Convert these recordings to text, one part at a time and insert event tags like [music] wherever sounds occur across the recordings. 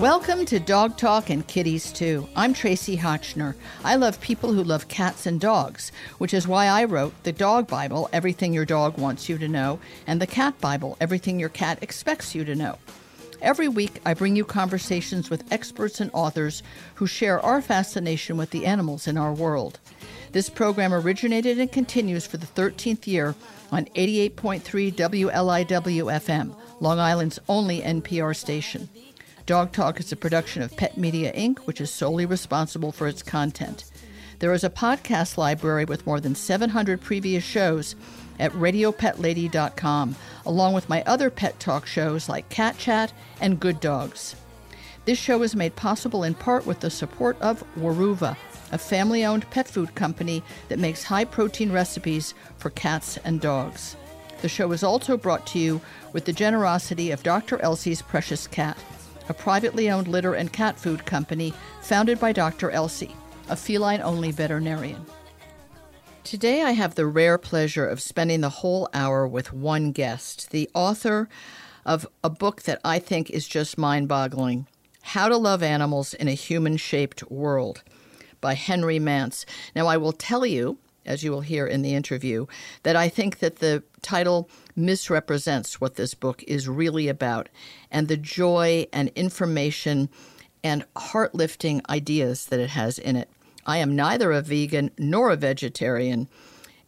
Welcome to Dog Talk and Kitties Too. I'm Tracie Hotchner. I love people who love cats and dogs, which is why I wrote the Dog Bible, Everything Your Dog Wants You to Know, and the Cat Bible, Everything Your Cat Expects You to Know. Every week, I bring you conversations with experts and authors who share our fascination with the animals in our world. This program originated and continues for the 13th year on 88.3 WLIW FM, Long Island's only NPR station. Dog Talk is a production of Pet Media Inc., which is solely responsible for its content. There is a podcast library with more than 700 previous shows at radiopetlady.com, along with my other pet talk shows like Cat Chat and Good Dogs. This show is made possible in part with the support of Weruva, a family owned pet food company that makes high protein recipes for cats and dogs. The show is also brought to you with the generosity of Dr. Elsey's Precious Cat, a privately owned litter and cat food company founded by Dr. Elsey, a feline only veterinarian. Today, I have the rare pleasure of spending the whole hour with one guest, the author of a book that I think is just mind boggling How to Love Animals in a Human Shaped World by Henry Mance. Now, I will tell you, as you will hear in the interview, that I think that the title misrepresents what this book is really about and the joy and information and heart lifting ideas that it has in it. I am neither a vegan nor a vegetarian,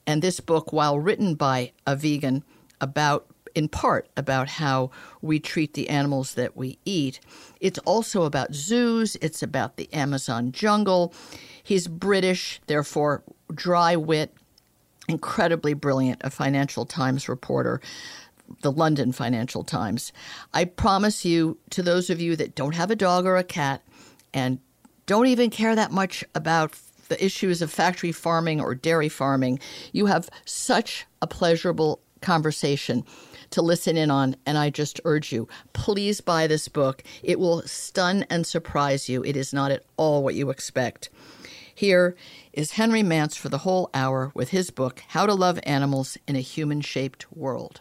and this book, while written by a vegan about in part about how we treat the animals that we eat. It's also about zoos, it's about the Amazon jungle. He's British, therefore dry wit, incredibly brilliant, a Financial Times reporter, the London Financial Times. I promise you, to those of you that don't have a dog or a cat and don't even care that much about the issues of factory farming or dairy farming, you have such a pleasurable conversation to listen in on, and I just urge you, please buy this book. It will stun and surprise you. It is not at all what you expect. Here is Henry Mance for the whole hour with his book, How to Love Animals in a Human Shaped World.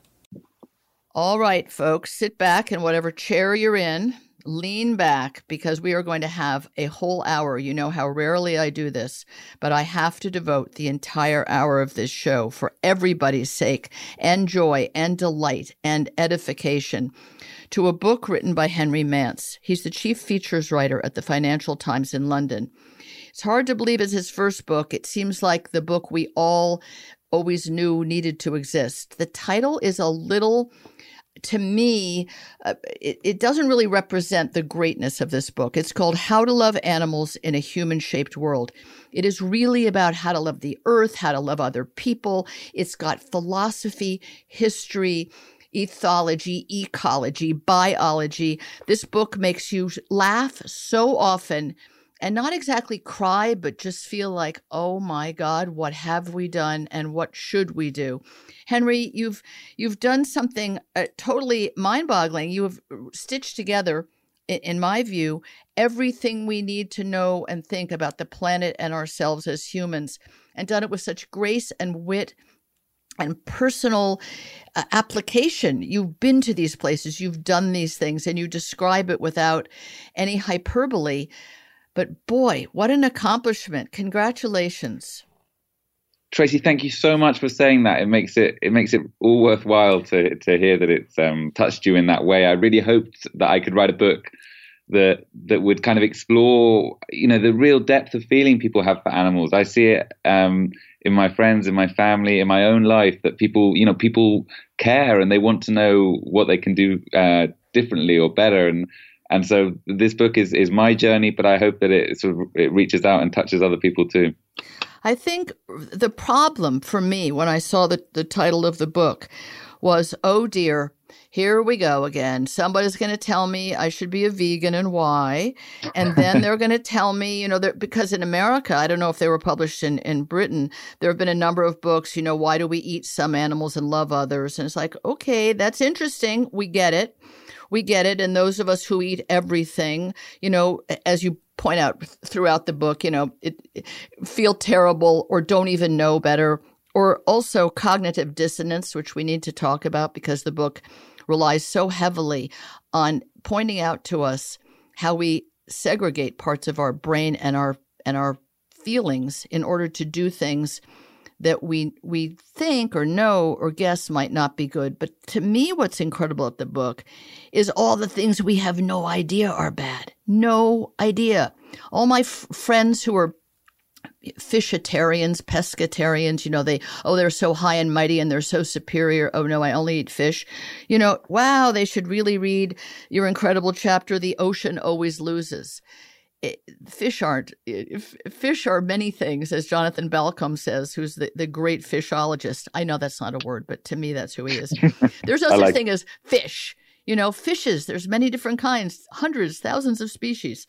All right, folks, sit back in whatever chair you're in, lean back because we are going to have a whole hour. You know how rarely I do this, but I have to devote the entire hour of this show for everybody's sake and joy and delight and edification to a book written by Henry Mance. He's the chief features writer at the Financial Times in London. It's hard to believe it's his first book. It seems like the book we all always knew needed to exist. The title is a little to me, uh, it, it, doesn't really represent the greatness of this book. It's called How to Love Animals in a Human Shaped World. It is really about how to love the earth, how to love other people. It's got philosophy, history, ethology, ecology, biology. This book makes you laugh so often and not exactly cry, but just feel like, oh my God, what have we done and what should we do? Henry, you've you've done something uh, totally mind-boggling. You have stitched together, in, in my view, everything we need to know and think about the planet and ourselves as humans, and done it with such grace and wit and personal uh, application. You've been to these places, you've done these things, and you describe it without any hyperbole. But boy, what an accomplishment. Congratulations. Tracy, thank you so much for saying that. It makes it it makes it all worthwhile to to hear that it's um, touched you in that way. I really hoped that I could write a book that that would kind of explore, you know, the real depth of feeling people have for animals. I see it um, in my friends, in my family, in my own life that people, you know, people care and they want to know what they can do uh, differently or better. And and so this book is is my journey, but I hope that it sort of it reaches out and touches other people too. I think the problem for me when I saw the, the title of the book was, oh dear, here we go again. Somebody's going to tell me I should be a vegan and why. And then they're going to tell me, you know, because in America, I don't know if they were published in, in Britain, there have been a number of books, you know, why do we eat some animals and love others? And it's like, okay, that's interesting. We get it. We get it. And those of us who eat everything, you know, as you point out throughout the book, you know, it, it feel terrible or don't even know better, or also cognitive dissonance, which we need to talk about because the book relies so heavily on pointing out to us how we segregate parts of our brain and our and our feelings in order to do things that we we think or know or guess might not be good. But to me, what's incredible at the book is all the things we have no idea are bad. No idea. All my f- friends who are fishitarians, pescatarians, you know, they, oh, they're so high and mighty and they're so superior. Oh, no, I only eat fish. You know, wow, they should really read your incredible chapter, The Ocean Always Loses fish aren't fish are many things as jonathan balcombe says who's the, the great fishologist. I know that's not a word but to me that's who he is. [laughs] There's no such like- thing as fish you know fishes there's many different kinds hundreds thousands of species.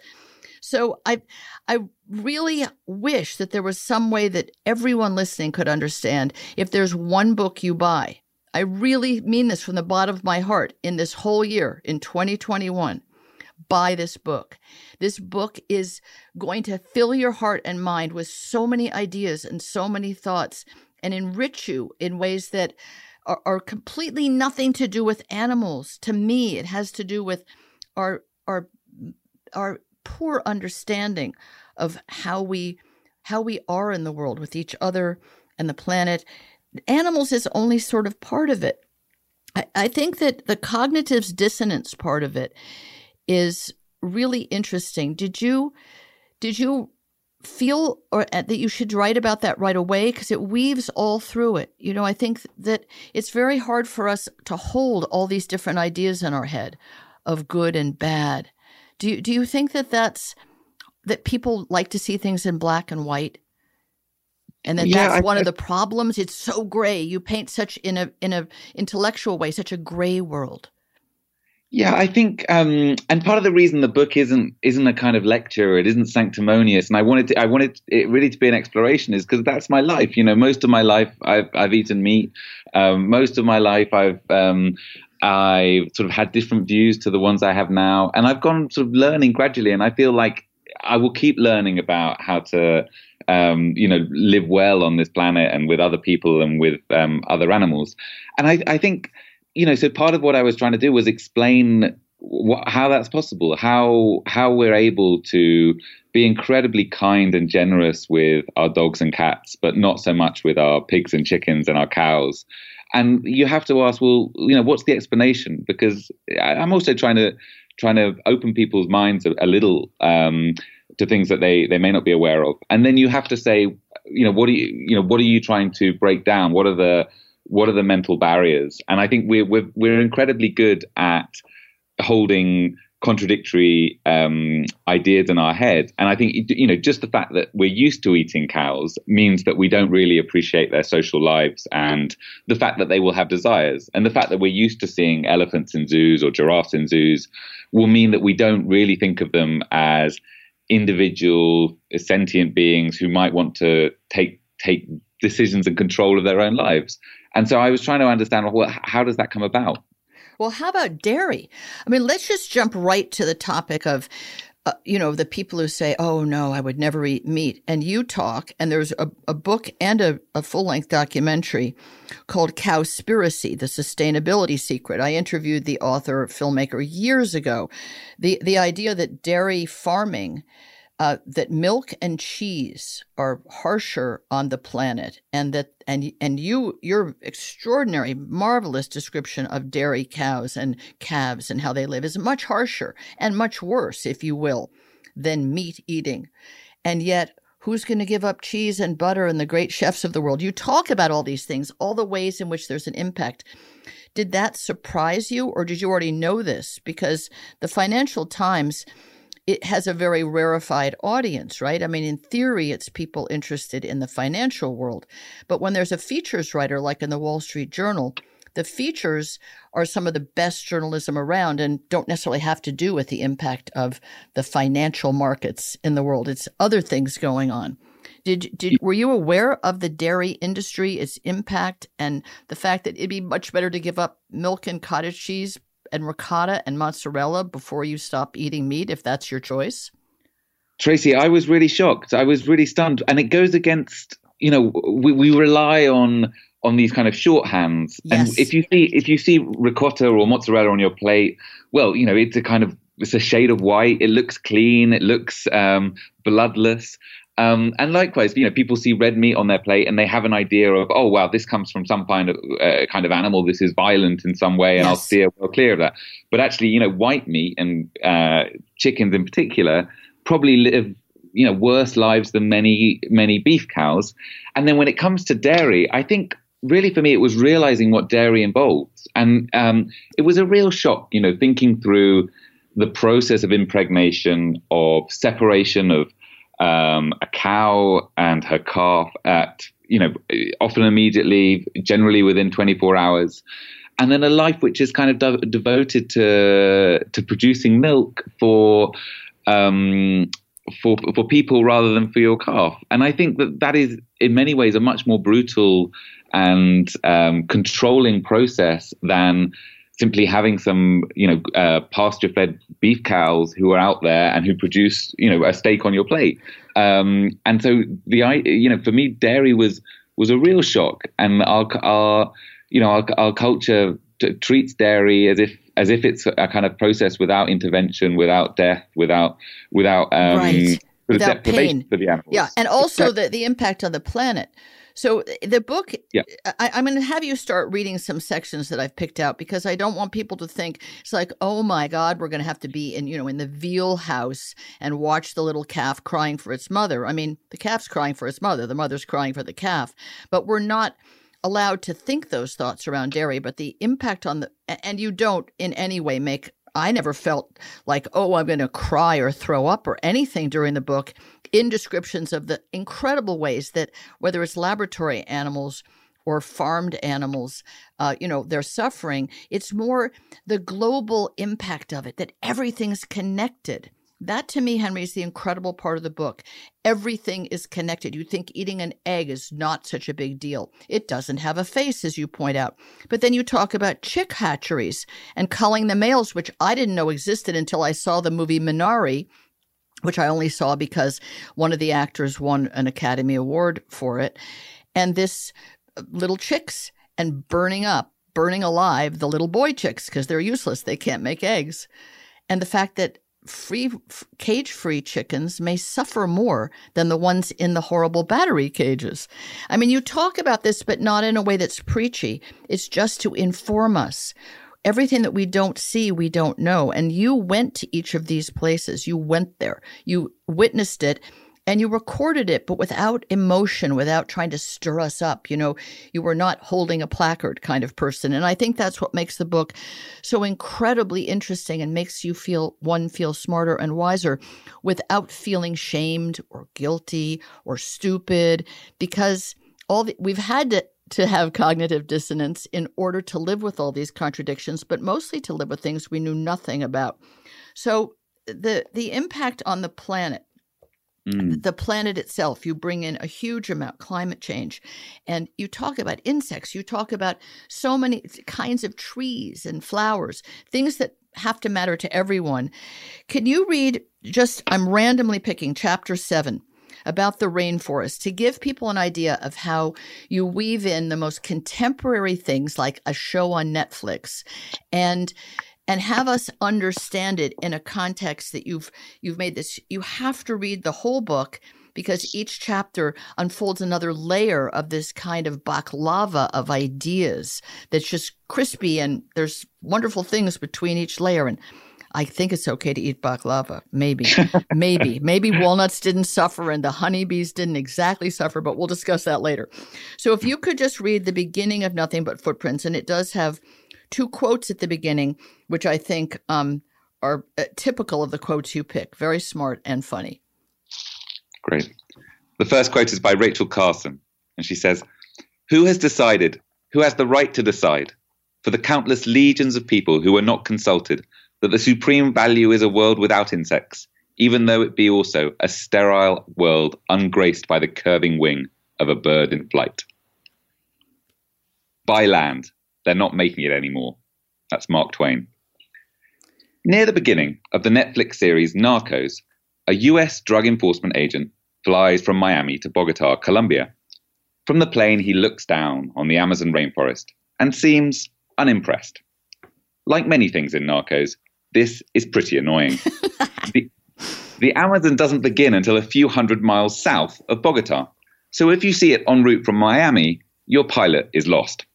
So i i really wish that there was some way that everyone listening could understand if there's one book you buy. I really mean this from the bottom of my heart in this whole year in 2021 buy this book. This book is going to fill your heart and mind with so many ideas and so many thoughts and enrich you in ways that are, are completely nothing to do with animals. To me, it has to do with our our our poor understanding of how we how we are in the world with each other and the planet. Animals is only sort of part of it. I, I think that the cognitive dissonance part of it is really interesting. Did you did you feel or uh, that you should write about that right away because it weaves all through it. You know, I think that it's very hard for us to hold all these different ideas in our head of good and bad. Do you do you think that that's that people like to see things in black and white? And that yeah, that's I, one I, of the problems. It's so gray. You paint such in a in a intellectual way, such a gray world. Yeah, I think, um, and part of the reason the book isn't isn't a kind of lecture, it isn't sanctimonious, and I wanted to, I wanted it really to be an exploration, is because that's my life. You know, most of my life I've I've eaten meat. Um, most of my life I've um, I sort of had different views to the ones I have now, and I've gone sort of learning gradually, and I feel like I will keep learning about how to. Um, you know, live well on this planet and with other people and with um, other animals, and I, I think you know, so part of what I was trying to do was explain how that's possible, how how we're able to be incredibly kind and generous with our dogs and cats, but not so much with our pigs and chickens and our cows. And you have to ask, well, you know, what's the explanation? Because I'm also trying to trying to open people's minds a, a little um, to things that they they may not be aware of. And then you have to say, you know, what are you, you know, what are you trying to break down? What are the what are the mental barriers? And I think we're we're, we're incredibly good at holding contradictory um, ideas in our head. And I think you know just the fact that we're used to eating cows means that we don't really appreciate their social lives and the fact that they will have desires. And the fact that we're used to seeing elephants in zoos or giraffes in zoos will mean that we don't really think of them as individual sentient beings who might want to take take decisions and control of their own lives. And so I was trying to understand well, how does that come about? Well, how about dairy? I mean, let's just jump right to the topic of, uh, you know, the people who say, oh, no, I would never eat meat. And you talk, and there's a, a book and a, a full length documentary called Cowspiracy, The Sustainability Secret. I interviewed the author, filmmaker years ago. The, the idea that dairy farming uh, that milk and cheese are harsher on the planet, and that and and you your extraordinary, marvelous description of dairy cows and calves and how they live is much harsher and much worse, if you will, than meat eating, and yet. Who's going to give up cheese and butter and the great chefs of the world? You talk about all these things, all the ways in which there's an impact. Did that surprise you, or did you already know this? Because the Financial Times it has a very rarefied audience, right? I mean, in theory, it's people interested in the financial world. But when there's a features writer, like in the Wall Street Journal, the features are some of the best journalism around and don't necessarily have to do with the impact of the financial markets in the world. It's other things going on. Did, did were you aware of the dairy industry, its impact, and the fact that it'd be much better to give up milk and cottage cheese and ricotta and mozzarella before you stop eating meat, if that's your choice? Tracy, I was really shocked. I was really stunned, and it goes against. You know, we, we rely on on these kind of shorthands, Yes. and if you see if you see ricotta or mozzarella on your plate, well, you know, it's a kind of it's a shade of white. It looks clean. It looks um, bloodless. Um, and likewise, you know, people see red meat on their plate and they have an idea of, oh, wow, this comes from some kind of uh, kind of animal. This is violent in some way, and I'll Yes. steer well clear of that. But actually, you know, white meat and uh, chickens in particular probably live, you know, worse lives than many many beef cows. And then when it comes to dairy, I think really for me it was realizing what dairy involves, and um, it was a real shock, you know, thinking through the process of impregnation, of separation of um, a cow and her calf at, you know, often immediately, generally within 24 hours. And then a life which is kind of de- devoted to to producing milk for um, for for people rather than for your calf. And I think that that is in many ways a much more brutal and um, controlling process than simply having some, you know, uh, pasture-fed beef cows who are out there and who produce, you know, a steak on your plate. Um, and so the, you know, for me, dairy was was a real shock, and our, our you know, our, our culture t- treats dairy as if as if it's a kind of process without intervention, without death, without without um, Right. Without pain. for the animals. Yeah, and also the, the impact on the planet. So eh, the book, Yeah. Eh, I, I'm going to have you start reading some sections that I've picked out because I don't want people to think it's like, oh my God, we're going to have to be in, you know, in the veal house and watch the little calf crying for its mother. I mean, the calf's crying for its mother, the mother's crying for the calf, but we're not allowed to think those thoughts around dairy. But the impact on the, and you don't in any way make. I never felt like, oh, I'm going to cry or throw up or anything during the book in descriptions of the incredible ways that whether it's laboratory animals or farmed animals, uh, you know, they're suffering. It's more the global impact of it, that everything's connected. That to me, Henry, is the incredible part of the book. Everything is connected. You think eating an egg is not such a big deal. It doesn't have a face, as you point out. But then you talk about chick hatcheries and culling the males, which I didn't know existed until I saw the movie Minari, which I only saw because one of the actors won an Academy Award for it. And this uh, little chicks and burning up, burning alive the little boy chicks because they're useless. They can't make eggs. And the fact that free cage free chickens may suffer more than the ones in the horrible battery cages. I mean, you talk about this, but not in a way that's preachy. It's just to inform us. Everything that we don't see, we don't know. And you went to each of these places. You went there. You witnessed it and you recorded it, but without emotion, without trying to stir us up. You know, you were not holding a placard kind of person. And I think that's what makes the book so incredibly interesting and makes you feel one feel smarter and wiser without feeling shamed or guilty or stupid because all the, we've had to to have cognitive dissonance in order to live with all these contradictions, but mostly to live with things we knew nothing about. So the the impact on the planet Mm. the planet itself you bring in a huge amount climate change and you talk about insects you talk about so many kinds of trees and flowers things that have to matter to everyone can you read just i'm randomly picking chapter 7 about the rainforest to give people an idea of how you weave in the most contemporary things like a show on Netflix and and have us understand it in a context that you've you've made this you have to read the whole book because each chapter unfolds another layer of this kind of baklava of ideas that's just crispy and there's wonderful things between each layer and I think it's okay to eat baklava. Maybe, [laughs] maybe, maybe walnuts didn't suffer and the honeybees didn't exactly suffer, but we'll discuss that later. So, if you could just read the beginning of Nothing But Footprints, and it does have two quotes at the beginning, which I think um, are uh, typical of the quotes you pick. Very smart and funny. Great. The first quote is by Rachel Carson, and she says, Who has decided, who has the right to decide, for the countless legions of people who were not consulted, that the supreme value is a world without insects, even though it be also a sterile world ungraced by the curving wing of a bird in flight? By land, they're not making it anymore. That's Mark Twain. Near the beginning of the Netflix series Narcos, a US drug enforcement agent flies from Miami to Bogota, Colombia. From the plane, he looks down on the Amazon rainforest and seems unimpressed. Like many things in Narcos, this is pretty annoying. [laughs] the, the Amazon doesn't begin until a few hundred miles south of Bogota. So if you see it en route from Miami, your pilot is lost.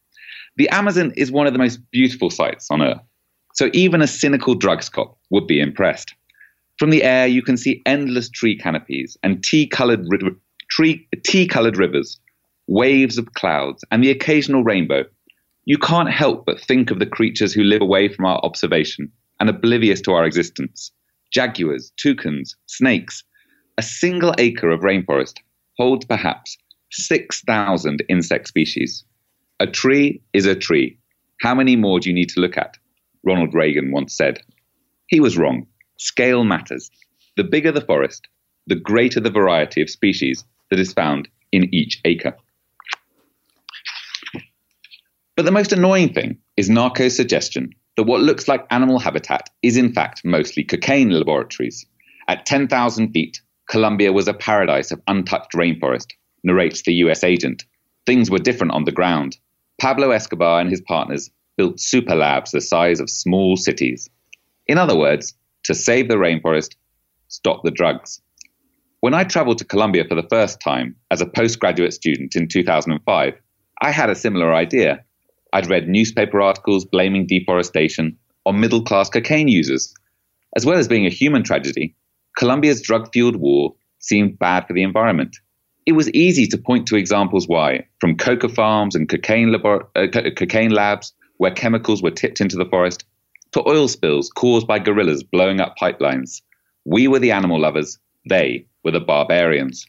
The Amazon is one of the most beautiful sights on Earth. So even a cynical drugs cop would be impressed. From the air, you can see endless tree canopies and tea-colored, ri- tree, tea-colored rivers, waves of clouds, and the occasional rainbow. You can't help but think of the creatures who live away from our observation and oblivious to our existence jaguars, toucans, snakes. A single acre of rainforest holds perhaps 6,000 insect species. A tree is a tree. How many more do you need to look at? Ronald Reagan once said. He was wrong. Scale matters. The bigger the forest, the greater the variety of species that is found in each acre. But the most annoying thing is Narco's suggestion that what looks like animal habitat is in fact mostly cocaine laboratories. At 10,000 feet, Colombia was a paradise of untouched rainforest, narrates the US agent. Things were different on the ground. Pablo Escobar and his partners built super labs the size of small cities. In other words, to save the rainforest, stop the drugs. When I traveled to Colombia for the first time as a postgraduate student in 2005, I had a similar idea. I'd read newspaper articles blaming deforestation on middle class cocaine users. As well as being a human tragedy, Colombia's drug fueled war seemed bad for the environment. It was easy to point to examples why, from coca farms and cocaine, uh, co- cocaine labs where chemicals were tipped into the forest, to oil spills caused by guerrillas blowing up pipelines. We were the animal lovers, they were the barbarians.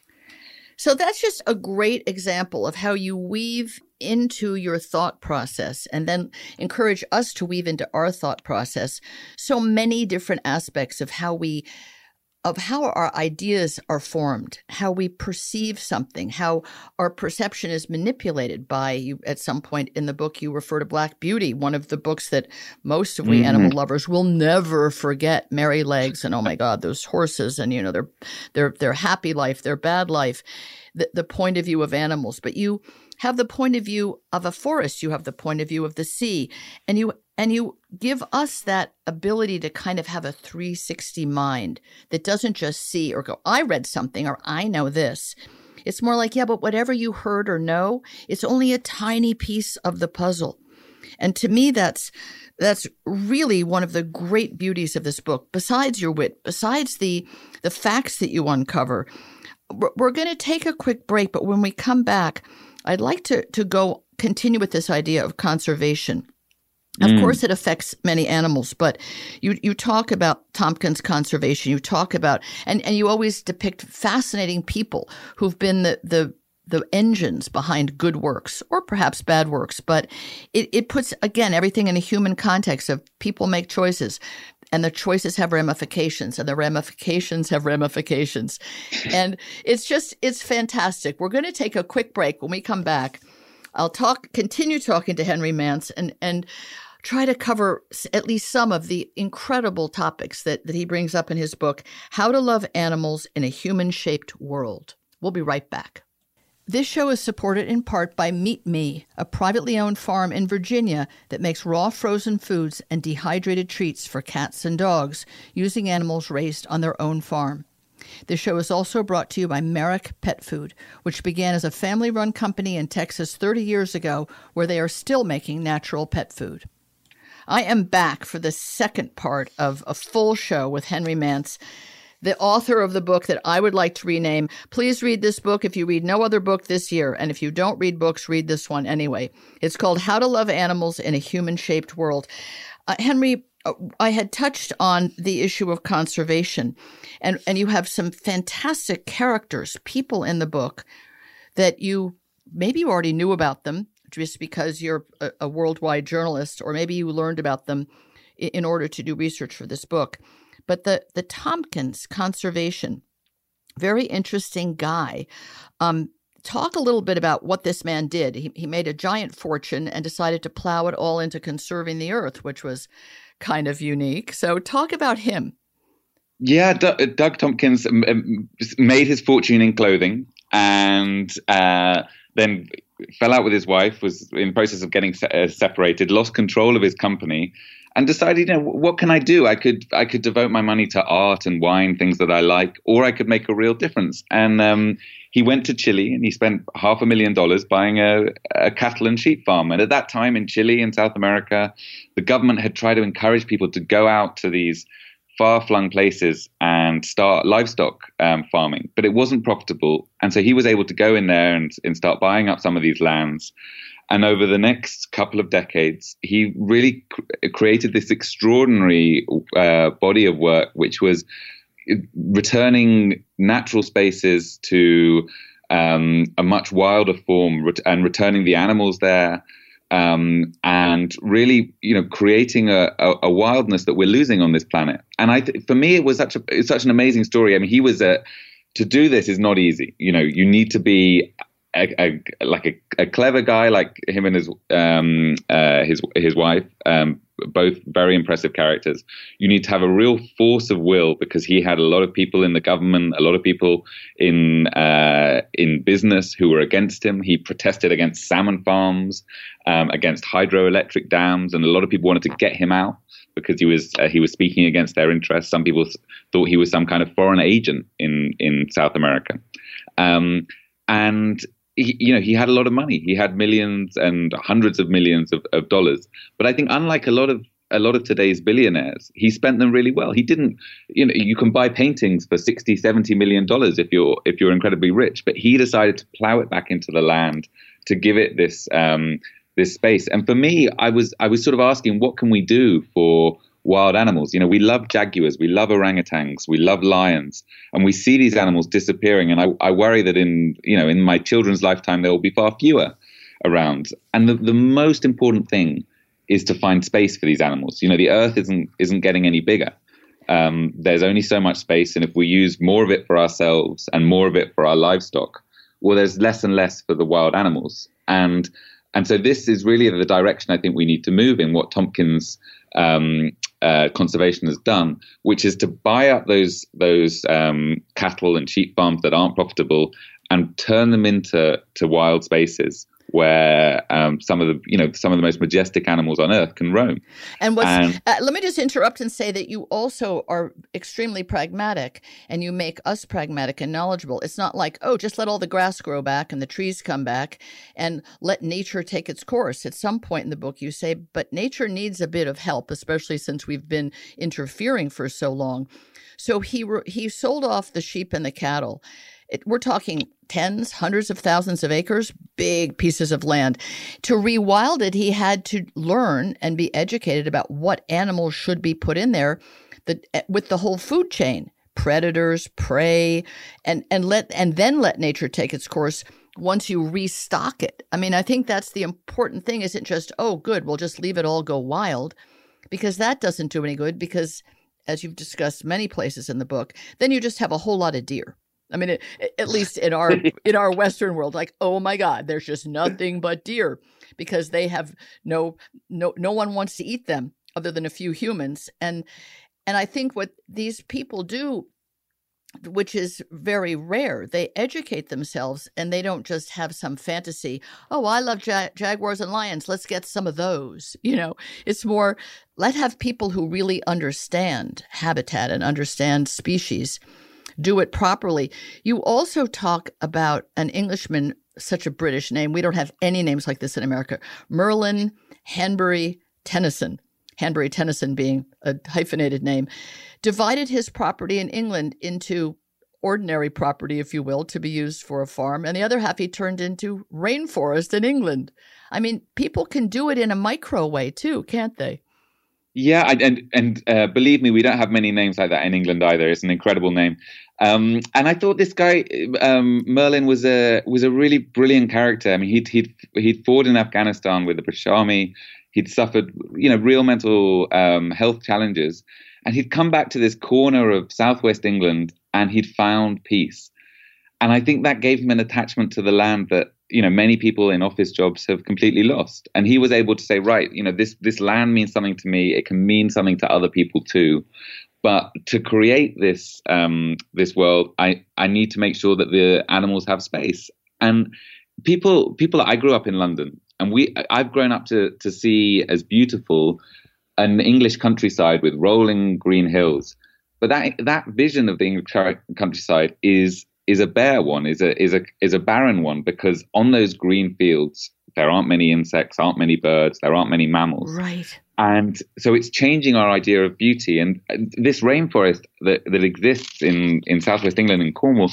So that's just a great example of how you weave into your thought process and then encourage us to weave into our thought process so many different aspects of how we of how our ideas are formed, how we perceive something, how our perception is manipulated by you. At some point in the book, you refer to Black Beauty, one of the books that most of we Mhm. animal lovers will never forget. Merrylegs and oh my God, those horses and you know their their their happy life, their bad life, the, the point of view of animals. But you have the point of view of a forest, you have the point of view of the sea, and you and you give us that ability to kind of have a 360 mind that doesn't just see or go, I read something or I know this. It's more like, yeah, but whatever you heard or know, it's only a tiny piece of the puzzle. And to me, that's that's really one of the great beauties of this book. Besides your wit, besides the the facts that you uncover, we're, we're going to take a quick break. But when we come back, I'd like to to go continue with this idea of conservation. Of Mm. course, it affects many animals, but you you talk about Tompkins conservation. You talk about and and you always depict fascinating people who've been the the the engines behind good works or perhaps bad works. But it it puts again everything in a human context of people make choices. And the choices have ramifications, and the ramifications have ramifications. and it's just, it's fantastic. We're going to take a quick break. When we come back, I'll talk, continue talking to Henry Mance and, and try to cover at least some of the incredible topics that, that he brings up in his book, How to Love Animals in a Human Shaped World. We'll be right back. This show is supported in part by Meet Me, a privately owned farm in Virginia that makes raw frozen foods and dehydrated treats for cats and dogs using animals raised on their own farm. This show is also brought to you by Merrick Pet Food, which began as a family run company in Texas 30 years ago, where they are still making natural pet food. I am back for the second part of a full show with Henry Mance, the author of the book that I would like to rename. Please read this book if you read no other book this year. And if you don't read books, read this one anyway. It's called How to Love Animals in a Human Shaped World. Uh, Henry, uh, I had touched on the issue of conservation, and, and you have some fantastic characters, people in the book that you maybe you already knew about them just because you're a, a worldwide journalist, or maybe you learned about them in, in order to do research for this book. But the the Tompkins conservation, very interesting guy. Um, talk a little bit about what this man did. He, he made a giant fortune and decided to plow it all into conserving the earth, which was kind of unique. So, talk about him. Yeah, D- Doug Tompkins made his fortune in clothing and uh, then fell out with his wife, was in the process of getting se- uh, separated, lost control of his company, and decided, you know, what can I do? I could I could devote my money to art and wine, things that I like, or I could make a real difference. And um, he went to Chile and he spent half a million dollars buying a, a cattle and sheep farm. And at that time in Chile in South America, the government had tried to encourage people to go out to these far flung places and start livestock um, farming, but it wasn't profitable. And so he was able to go in there and, and start buying up some of these lands. And over the next couple of decades, he really cr- created this extraordinary uh, body of work, which was returning natural spaces to um, a much wilder form ret- and returning the animals there. Um, and really, you know, creating a, a, a, wildness that we're losing on this planet. And I, th- for me, it was such a, it's such an amazing story. I mean, he was a, to do this is not easy. You know, you need to be a, a, like a, a, clever guy like him and his um, uh, his his wife, um, both very impressive characters. You need to have a real force of will because he had a lot of people in the government, a lot of people in uh, in business who were against him. He protested against salmon farms, um, against hydroelectric dams, and a lot of people wanted to get him out because he was uh, he was speaking against their interests. Some people thought he was some kind of foreign agent in in South America. Um, and he, you know, he had a lot of money. He had millions and hundreds of millions of, of dollars. But I think, unlike a lot of a lot of today's billionaires, he spent them really well. He didn't, you know, you can buy paintings for 60, 70 million dollars if you're if you're incredibly rich. But he decided to plow it back into the land to give it this um, this space. And for me, I was I was sort of asking, what can we do for wild animals. You know, we love jaguars, we love orangutans, we love lions, and we see these animals disappearing. And I, I worry that in you know in my children's lifetime there will be far fewer around. And the, the most important thing is to find space for these animals. You know, the earth isn't isn't getting any bigger. Um, there's only so much space, and if we use more of it for ourselves and more of it for our livestock, well, there's less and less for the wild animals. And and so this is really the direction I think we need to move in. What Tompkins um, uh, conservation has done, which is to buy up those those um, cattle and sheep farms that aren't profitable and turn them into to wild spaces where um, some of the you know some of the most majestic animals on earth can roam. And what's and, uh, let me just interrupt and say that you also are extremely pragmatic, and you make us pragmatic and knowledgeable. It's not like oh, just let all the grass grow back and the trees come back, and let nature take its course. At some point in the book, you say, but nature needs a bit of help, especially since we've been interfering for so long. So he re- he sold off the sheep and the cattle. It, we're talking tens, hundreds of thousands of acres, big pieces of land. To rewild it, he had to learn and be educated about what animals should be put in there the, eh, with the whole food chain predators, prey, and, and let and then let nature take its course once you restock it. I mean, I think that's the important thing isn't just, oh, good, we'll just leave it all go wild, because that doesn't do any good because as you've discussed many places in the book, then you just have a whole lot of deer. I mean, it, at least [laughs] in our in our Western world, like, oh my God, there's just nothing but deer because they have no no no one wants to eat them other than a few humans. And and I think what these people do, which is very rare, they educate themselves and they don't just have some fantasy. Oh, I love ja- jaguars and lions. Let's get some of those. You know, it's more let have people who really understand habitat and understand species do it properly. You also talk about an Englishman, such a British name. We don't have any names like this in America. Merlin Hanbury Tenison, Hanbury Tenison being a hyphenated name, divided his property in England into ordinary property, if you will, to be used for a farm, and the other half he turned into rainforest in England. I mean, people can do it in a micro way too, can't they? Yeah, and and uh, believe me, we don't have many names like that in England either. It's an incredible name, um, and I thought this guy um, Merlin was a was a really brilliant character. I mean, he'd he'd he'd fought in Afghanistan with the British Army. He'd suffered, you know, real mental um, health challenges, and he'd come back to this corner of southwest England, and he'd found peace. And I think that gave him an attachment to the land that you know many people in office jobs have completely lost. And he was able to say, right, you know this this land means something to me. It can mean something to other people too. But to create this um, this world, I I need to make sure that the animals have space. And people people I grew up in London, and we I've grown up to to see as beautiful an English countryside with rolling green hills. But that that vision of the English countryside is is a bare one, is a is a is a barren one because on those green fields there aren't many insects, aren't many birds, there aren't many mammals. Right. And so it's changing our idea of beauty. And this rainforest that, that exists in, in southwest England in Cornwall,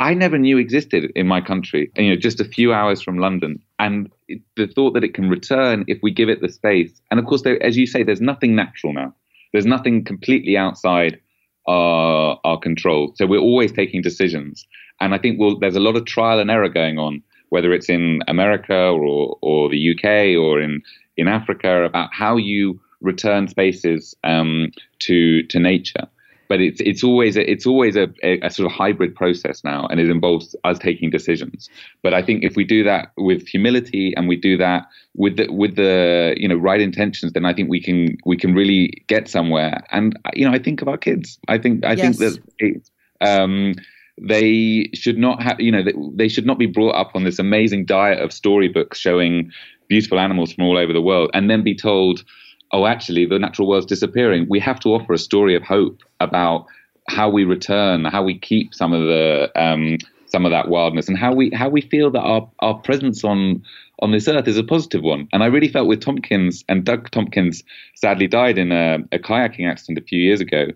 I never knew existed in my country. You know, just a few hours from London, and the thought that it can return if we give it the space. And of course, there, as you say, there's nothing natural now. There's nothing completely outside our our control. So we're always taking decisions, and I think we'll, there's a lot of trial and error going on, whether it's in America or or the UK or in in Africa, about how you return spaces um, to to nature but it's it's always a, it's always a, a, a, sort of hybrid process now, and it involves us taking decisions. But I think if we do that with humility and we do that with the with the you know right intentions, then I think we can we can really get somewhere. And you know, I think of our kids. I think I yes. think that it, um, they should not have you know they should not be brought up on this amazing diet of storybooks showing beautiful animals from all over the world, and then be told oh, actually, the natural world's disappearing. We have to offer a story of hope about how we return, how we keep some of the um, some of that wildness, and how we how we feel that our our presence on on this earth is a positive one. And I really felt with Tompkins and Doug Tompkins sadly died in a, a kayaking accident a few years ago.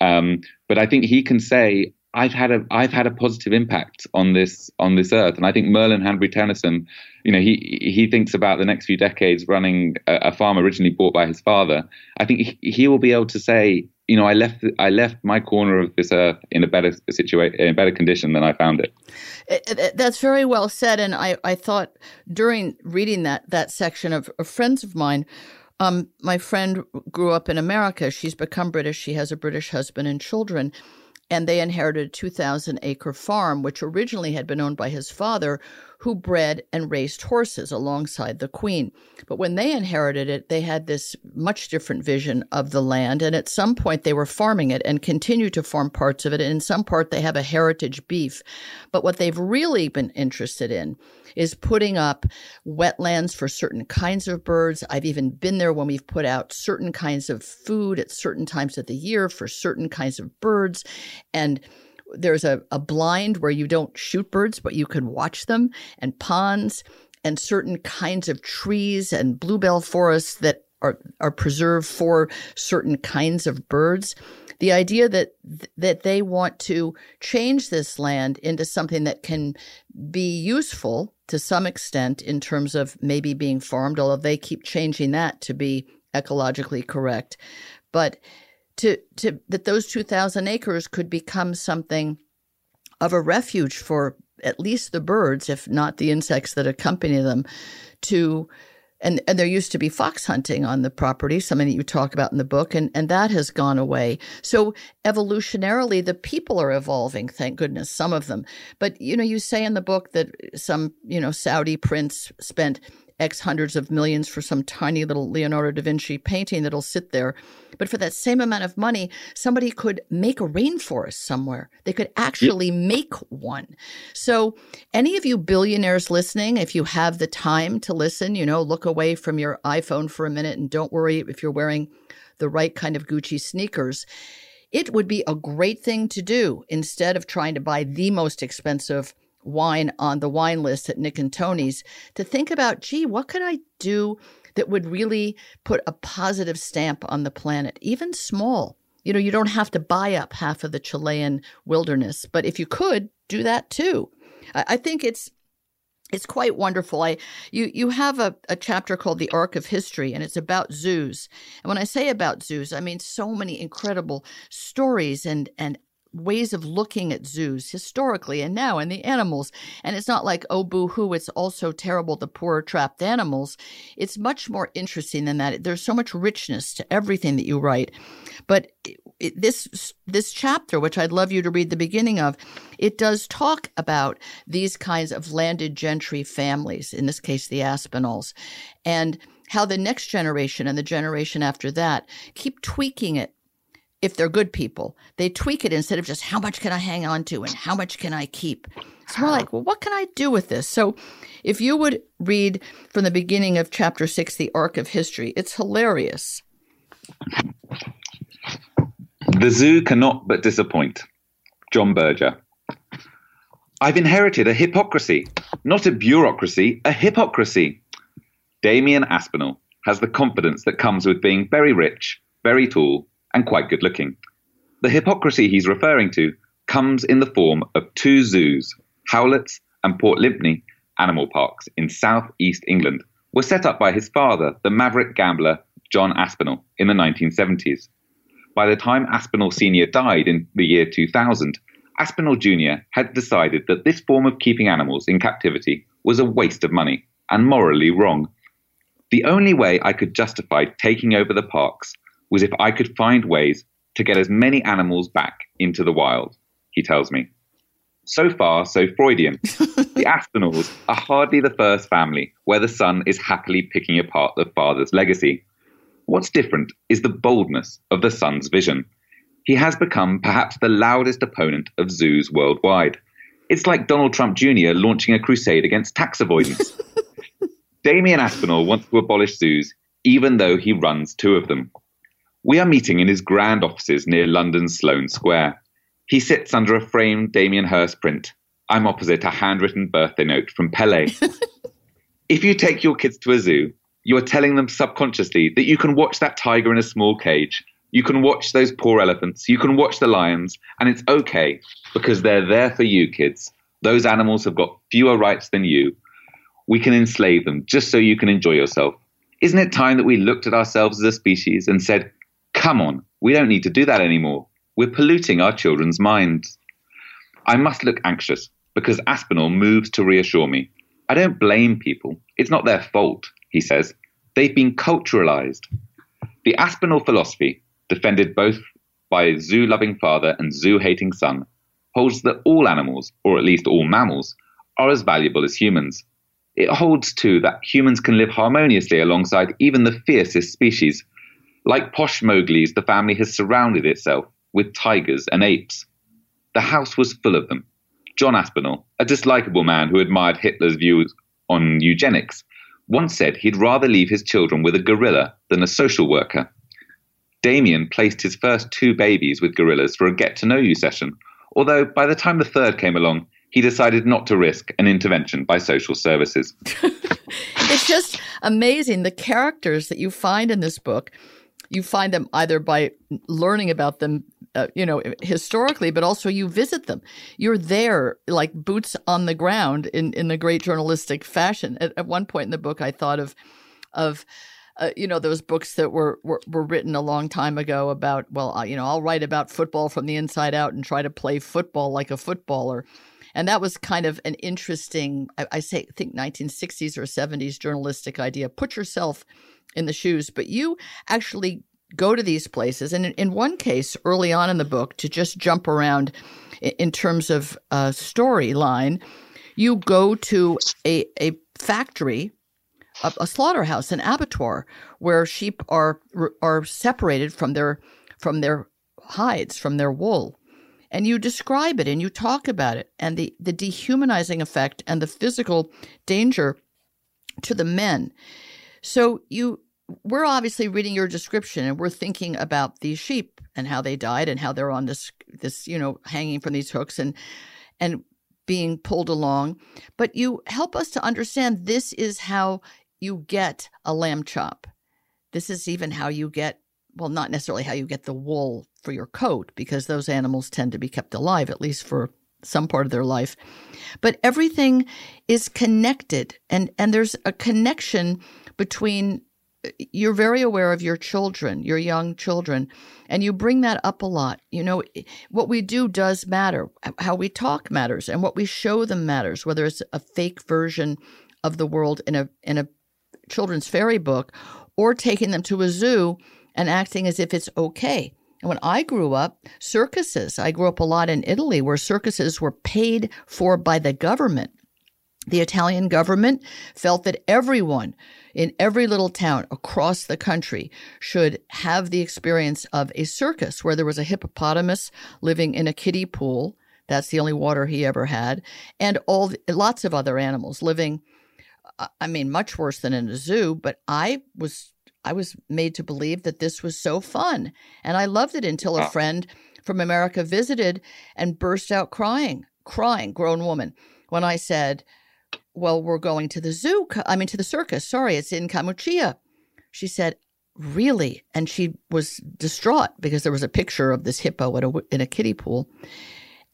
Um, but I think he can say, I've had a I've had a positive impact on this on this earth, and I think Merlin Hanbury Tenison, you know, he he thinks about the next few decades running a, a farm originally bought by his father. I think he, he, will be able to say, you know, I left I left my corner of this earth in a better situation, in a better condition than I found it. it, it that's very well said, and I I thought during reading that that section of, of friends of mine. Um, my friend grew up in America. She's become British. She has a British husband and children and they inherited a 2,000 acre farm, which originally had been owned by his father, who bred and raised horses alongside the queen. But when they inherited it, they had this much different vision of the land. And at some point, they were farming it and continue to farm parts of it. And in some part, they have a heritage beef. But what they've really been interested in is putting up wetlands for certain kinds of birds. I've even been there when we've put out certain kinds of food at certain times of the year for certain kinds of birds. And there's a, a blind where you don't shoot birds, but you can watch them, and ponds, and certain kinds of trees and bluebell forests that are, are preserved for certain kinds of birds. The idea that that they want to change this land into something that can be useful to some extent in terms of maybe being farmed, although they keep changing that to be ecologically correct. But to, to that those 2,000 acres could become something of a refuge for at least the birds, if not the insects that accompany them, to and and there used to be fox hunting on the property, something that you talk about in the book, and and that has gone away. So evolutionarily, the people are evolving, thank goodness, some of them. But you know, you say in the book that some you know Saudi prince spent X hundreds of millions for some tiny little Leonardo da Vinci painting that'll sit there. But for that same amount of money, somebody could make a rainforest somewhere. They could actually make one. So, any of you billionaires listening, if you have the time to listen, you know, look away from your iPhone for a minute and don't worry if you're wearing the right kind of Gucci sneakers. It would be a great thing to do instead of trying to buy the most expensive wine on the wine list at Nick and Toni's to think about, gee, what could I do that would really put a positive stamp on the planet, even small? You know, you don't have to buy up half of the Chilean wilderness, but if you could, do that too. I, think it's it's quite wonderful. I you you have a, a chapter called The Arc of History, and it's about zoos. And when I say about zoos, I mean so many incredible stories and and ways of looking at zoos historically and now and the animals. And it's not like, oh, boo hoo, it's also terrible, the poor trapped animals. It's much more interesting than that. There's so much richness to everything that you write. But it, this this chapter, which I'd love you to read the beginning of, it does talk about these kinds of landed gentry families, in this case, the Aspinalls, and how the next generation and the generation after that keep tweaking it if they're good people. They tweak it instead of just how much can I hang on to and how much can I keep. It's more like, well, what can I do with this? So if you would read from the beginning of chapter six, The Arc of History, it's hilarious. The zoo cannot but disappoint. John Berger. I've inherited a hypocrisy, not a bureaucracy, a hypocrisy. Damian Aspinall has the confidence that comes with being very rich, very tall, and quite good looking. The hypocrisy he's referring to comes in the form of two zoos, Howletts and Port Lympne animal parks in south east England, were set up by his father, the maverick gambler John Aspinall, in the 1970s. By the time Aspinall Sr. died in the year 2000, Aspinall Jr. had decided that this form of keeping animals in captivity was a waste of money and morally wrong. The only way I could justify taking over the parks was if I could find ways to get as many animals back into the wild, he tells me. So far, so Freudian. [laughs] the Aspinalls are hardly the first family where the son is happily picking apart the father's legacy. What's different is the boldness of the son's vision. He has become perhaps the loudest opponent of zoos worldwide. It's like Donald Trump Jr. launching a crusade against tax avoidance. [laughs] Damian Aspinall wants to abolish zoos, even though he runs two of them. We are meeting in his grand offices near London's Sloane Square. He sits under a framed Damien Hirst print. I'm opposite a handwritten birthday note from Pele. [laughs] if you take your kids to a zoo, you are telling them subconsciously that you can watch that tiger in a small cage, you can watch those poor elephants, you can watch the lions, and it's okay because they're there for you, kids. Those animals have got fewer rights than you. We can enslave them just so you can enjoy yourself. Isn't it time that we looked at ourselves as a species and said, come on, we don't need to do that anymore. We're polluting our children's minds. I must look anxious because Aspinall moves to reassure me. I don't blame people. It's not their fault, he says. They've been culturalized. The Aspinall philosophy, defended both by zoo loving father and zoo hating son, holds that all animals, or at least all mammals, are as valuable as humans. It holds, too, that humans can live harmoniously alongside even the fiercest species. Like posh Mowgli's, the family has surrounded itself with tigers and apes. The house was full of them. John Aspinall, a dislikable man who admired Hitler's views on eugenics, once said he'd rather leave his children with a gorilla than a social worker. Damian placed his first two babies with gorillas for a get to know you session, although by the time the third came along, he decided not to risk an intervention by social services. [laughs] it's just amazing the characters that you find in this book. You find them either by learning about them, uh, you know, historically, but also you visit them. You're there, like boots on the ground, in in the great journalistic fashion. At, at one point in the book, I thought of of uh, you know those books that were, were were written a long time ago about well you know I'll write about football from the inside out and try to play football like a footballer and that was kind of an interesting, I, I say, I think 1960s or 70s journalistic idea. Put yourself in the shoes, but you actually go to these places. And in, in one case, early on in the book, to just jump around in, in terms of uh, storyline, you go to a, a factory a, a, slaughterhouse, an abattoir, where sheep are are separated from their from their hides, from their wool, and you describe it and you talk about it and the, the dehumanizing effect and the physical danger to the men. So you we're obviously reading your description and we're thinking about these sheep and how they died and how they're on this this, you know, hanging from these hooks and and being pulled along. But you help us to understand this is how you get a lamb chop. This is even how you get well, not necessarily how you get the wool for your coat, because those animals tend to be kept alive, at least for some part of their life. But everything is connected, and, and there's a connection between you're very aware of your children, your young children, and you bring that up a lot. You know, what we do does matter. How we talk matters, and what we show them matters. Whether it's a fake version of the world in a in a children's fairy book, or taking them to a zoo and acting as if it's okay. And when I grew up, circuses, I grew up a lot in Italy where circuses were paid for by the government. The Italian government felt that everyone in every little town across the country should have the experience of a circus where there was a hippopotamus living in a kiddie pool. That's the only water he ever had. And all the, lots of other animals living, uh, I mean, much worse than in a zoo. But I was I was made to believe that this was so fun. And I loved it until a friend from America visited and burst out crying, crying, grown woman, when I said, Well, we're going to the zoo. I mean, to the circus. Sorry, it's in Kamuchia. She said, Really? And she was distraught because there was a picture of this hippo a, in a kiddie pool.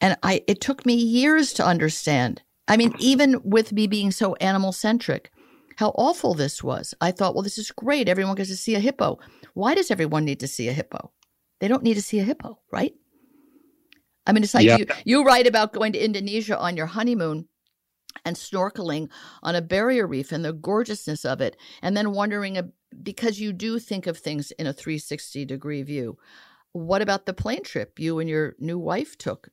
And I, it took me years to understand. I mean, even with me being so animal centric, how awful this was. I thought, well, this is great. Everyone gets to see a hippo. Why does everyone need to see a hippo? They don't need to see a hippo, right? I mean, it's like yeah. you, you write about going to Indonesia on your honeymoon and snorkeling on a barrier reef and the gorgeousness of it, and then wondering because you do think of things in a 360 degree view. What about the plane trip you and your new wife took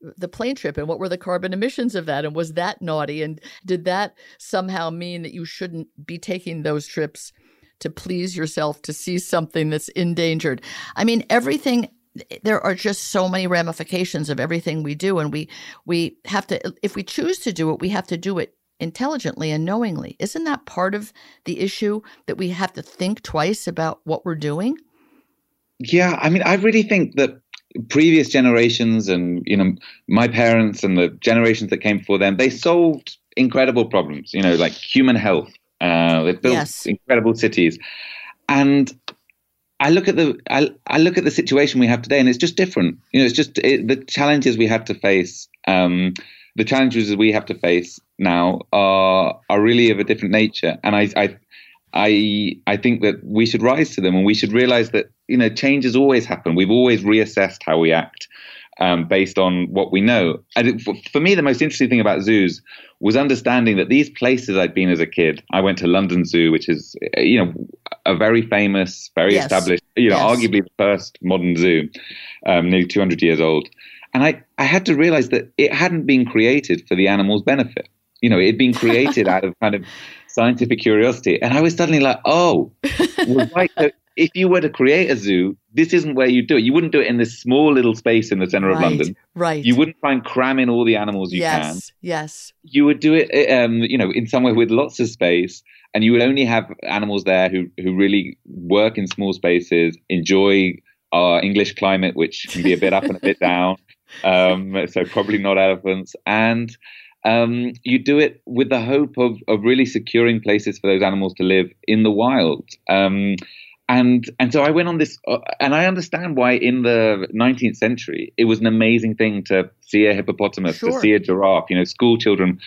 the plane trip and what were the carbon emissions of that and was that naughty and did that somehow mean that you shouldn't be taking those trips to please yourself to see something that's endangered i mean everything there are just so many ramifications of everything we do and we we have to if we choose to do it we have to do it intelligently and knowingly. Isn't that part of the issue that we have to think twice about what we're doing? Yeah i mean i really think that previous generations and you know my parents and the generations that came before them they solved incredible problems you know like human health. Uh, they built yes. incredible cities. And I look at the I, I, look at the situation we have today, and it's just different. You know, it's just it, the challenges we have to face. Um, the challenges we have to face now are are really of a different nature, and I I I I think that we should rise to them, and we should realize that you know changes always happen. We've always reassessed how we act um, based on what we know. And it, for, for, me, the most interesting thing about zoos was understanding that these places I'd been as a kid. I went to London Zoo, which is you know a very famous, very yes. established, you know, yes. arguably the first modern zoo, um, nearly 200 years old. And I, I had to realize that it hadn't been created for the animal's benefit. You know, it had been created [laughs] out of kind of scientific curiosity. And I was suddenly like, oh, well, [laughs] right. So if you were to create a zoo, this isn't where you do it. You wouldn't do it in this small little space in the center right, of London. Right. You wouldn't try and cram in all the animals you yes, can. Yes. Yes. You would do it, um, you know, in somewhere with lots of space, and you would only have animals there who who really work in small spaces, enjoy our English climate, which can be a bit up and a bit down. [laughs] Um, so probably not elephants, and um, you do it with the hope of, of really securing places for those animals to live in the wild. Um, and and so I went on this, uh, and I understand why in the 19th century it was an amazing thing to see a hippopotamus, sure. to see a giraffe. You know, school children,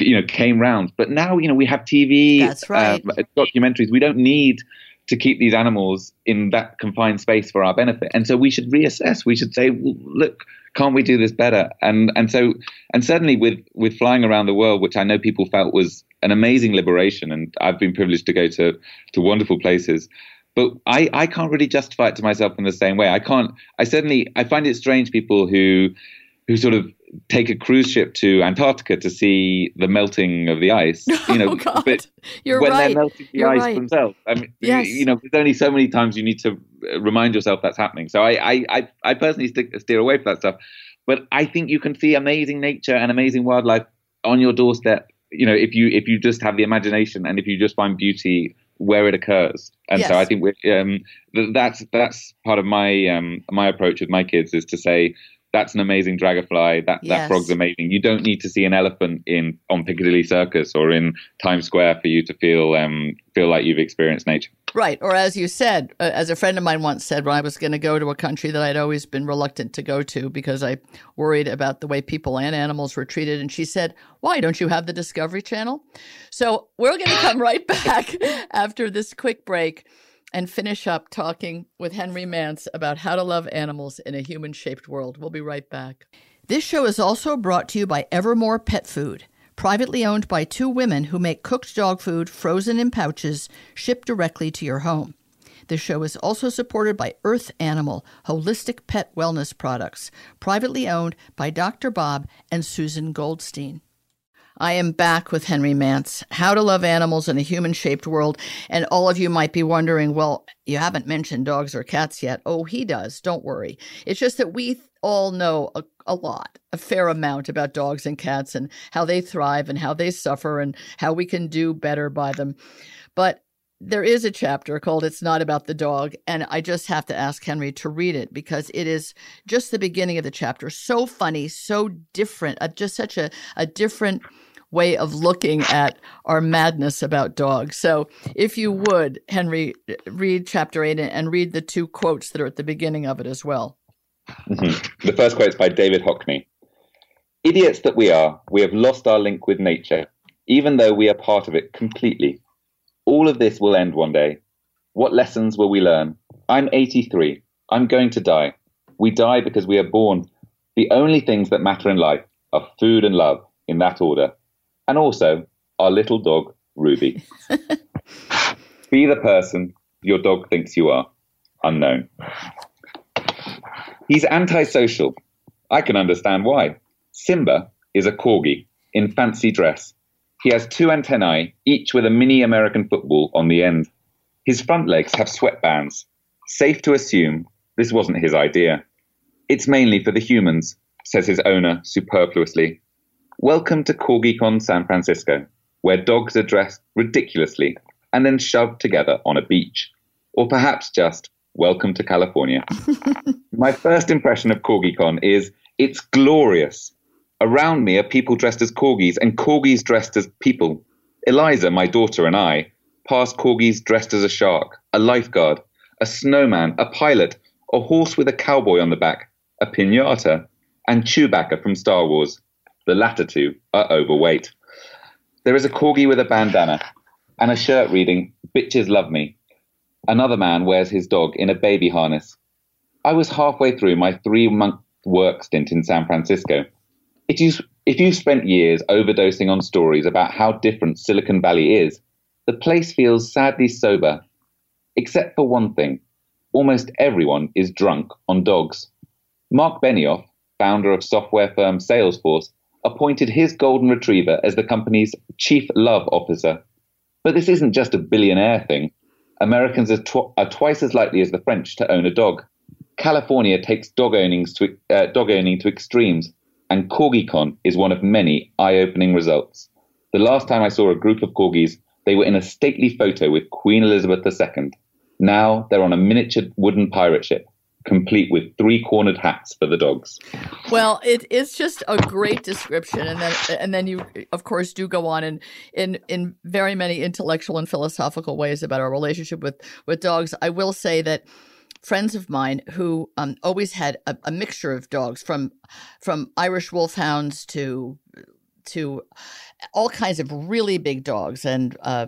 you know, came round. But now you know we have TV, That's right. uh, documentaries. We don't need to keep these animals in that confined space for our benefit. And so we should reassess. We should say, well, look, can't we do this better? And and so and certainly with with flying around the world, which I know people felt was an amazing liberation, and I've been privileged to go to to wonderful places. But I, I can't really justify it to myself in the same way. I can't. I certainly I find it strange people who who sort of take a cruise ship to Antarctica to see the melting of the ice. [laughs] You know, oh, but You're when right. they're melting the You're ice right. themselves, I mean, yes. you know, there's only so many times you need to remind yourself that's happening. So I, I, I, I personally stick, steer away from that stuff. But I think you can see amazing nature and amazing wildlife on your doorstep. You know, if you if you just have the imagination and if you just find beauty where it occurs. And yes. so I think um, that's that's part of my um, my approach with my kids is to say that's an amazing dragonfly. That yes. that frog's amazing. You don't need to see an elephant in on Piccadilly Circus or in Times Square for you to feel um, feel like you've experienced nature. Right. Or as you said, uh, as a friend of mine once said, when I was going to go to a country that I'd always been reluctant to go to because I worried about the way people and animals were treated. And she said, Why don't you have the Discovery Channel? So we're going to come right [laughs] back after this quick break and finish up talking with Henry Mance about how to love animals in a human shaped world. We'll be right back. This show is also brought to you by Evermore Pet Food privately owned by two women who make cooked dog food frozen in pouches shipped directly to your home. The show is also supported by Earth Animal Holistic Pet Wellness Products, privately owned by Dr. Bob and Susan Goldstein. I am back with Henry Mance, How to Love Animals in a Human Shaped World. And all of you might be wondering, well, you haven't mentioned dogs or cats yet. Oh, he does. Don't worry. It's just that we all know a, a lot, a fair amount about dogs and cats and how they thrive and how they suffer and how we can do better by them. But there is a chapter called It's Not About the Dog, and I just have to ask Henry to read it because it is just the beginning of the chapter. So funny, so different, uh, just such a, a different way of looking at our madness about dogs. So, if you would, Henry, read chapter eight and read the two quotes that are at the beginning of it as well. Mm-hmm. The first quote is by David Hockney. Idiots that we are, we have lost our link with nature, even though we are part of it completely. All of this will end one day. What lessons will we learn? I'm 83. I'm going to die. We die because we are born. The only things that matter in life are food and love, in that order and also our little dog, Ruby. [laughs] Be the person your dog thinks you are. Unknown. He's antisocial. I can understand why. Simba is a corgi in fancy dress. He has two antennae, each with a mini American football on the end. His front legs have sweatbands. Safe to assume this wasn't his idea. It's mainly for the humans, says his owner superfluously. Welcome to CorgiCon San Francisco, where dogs are dressed ridiculously and then shoved together on a beach. Or perhaps just welcome to California. [laughs] My first impression of CorgiCon is it's glorious. Around me are people dressed as corgis and corgis dressed as people. Eliza, my daughter, and I pass corgis dressed as a shark, a lifeguard, a snowman, a pilot, a horse with a cowboy on the back, a pinata, and Chewbacca from Star Wars. The latter two are overweight. There is a corgi with a bandana and a shirt reading, Bitches Love Me. Another man wears his dog in a baby harness. I was halfway through my three month work stint in San Francisco. If you, if you've spent years overdosing on stories about how different Silicon Valley is, the place feels sadly sober. Except for one thing almost everyone is drunk on dogs. Mark Benioff, founder of software firm Salesforce, appointed his golden retriever as the company's chief love officer. But this isn't just a billionaire thing. Americans are, tw- are twice as likely as the French to own a dog. California takes dog, to, uh, dog owning to extremes, and CorgiCon is one of many eye opening results. The last time I saw a group of corgis, they were in a stately photo with Queen Elizabeth II. Now they're on a miniature wooden pirate ship complete with three cornered hats for the dogs. Well, it is just a great description, and then and then you of course do go on in in in very many intellectual and philosophical ways about our relationship with with dogs. I will say that friends of mine who um, always had a, a mixture of dogs from from Irish wolfhounds to to all kinds of really big dogs and uh,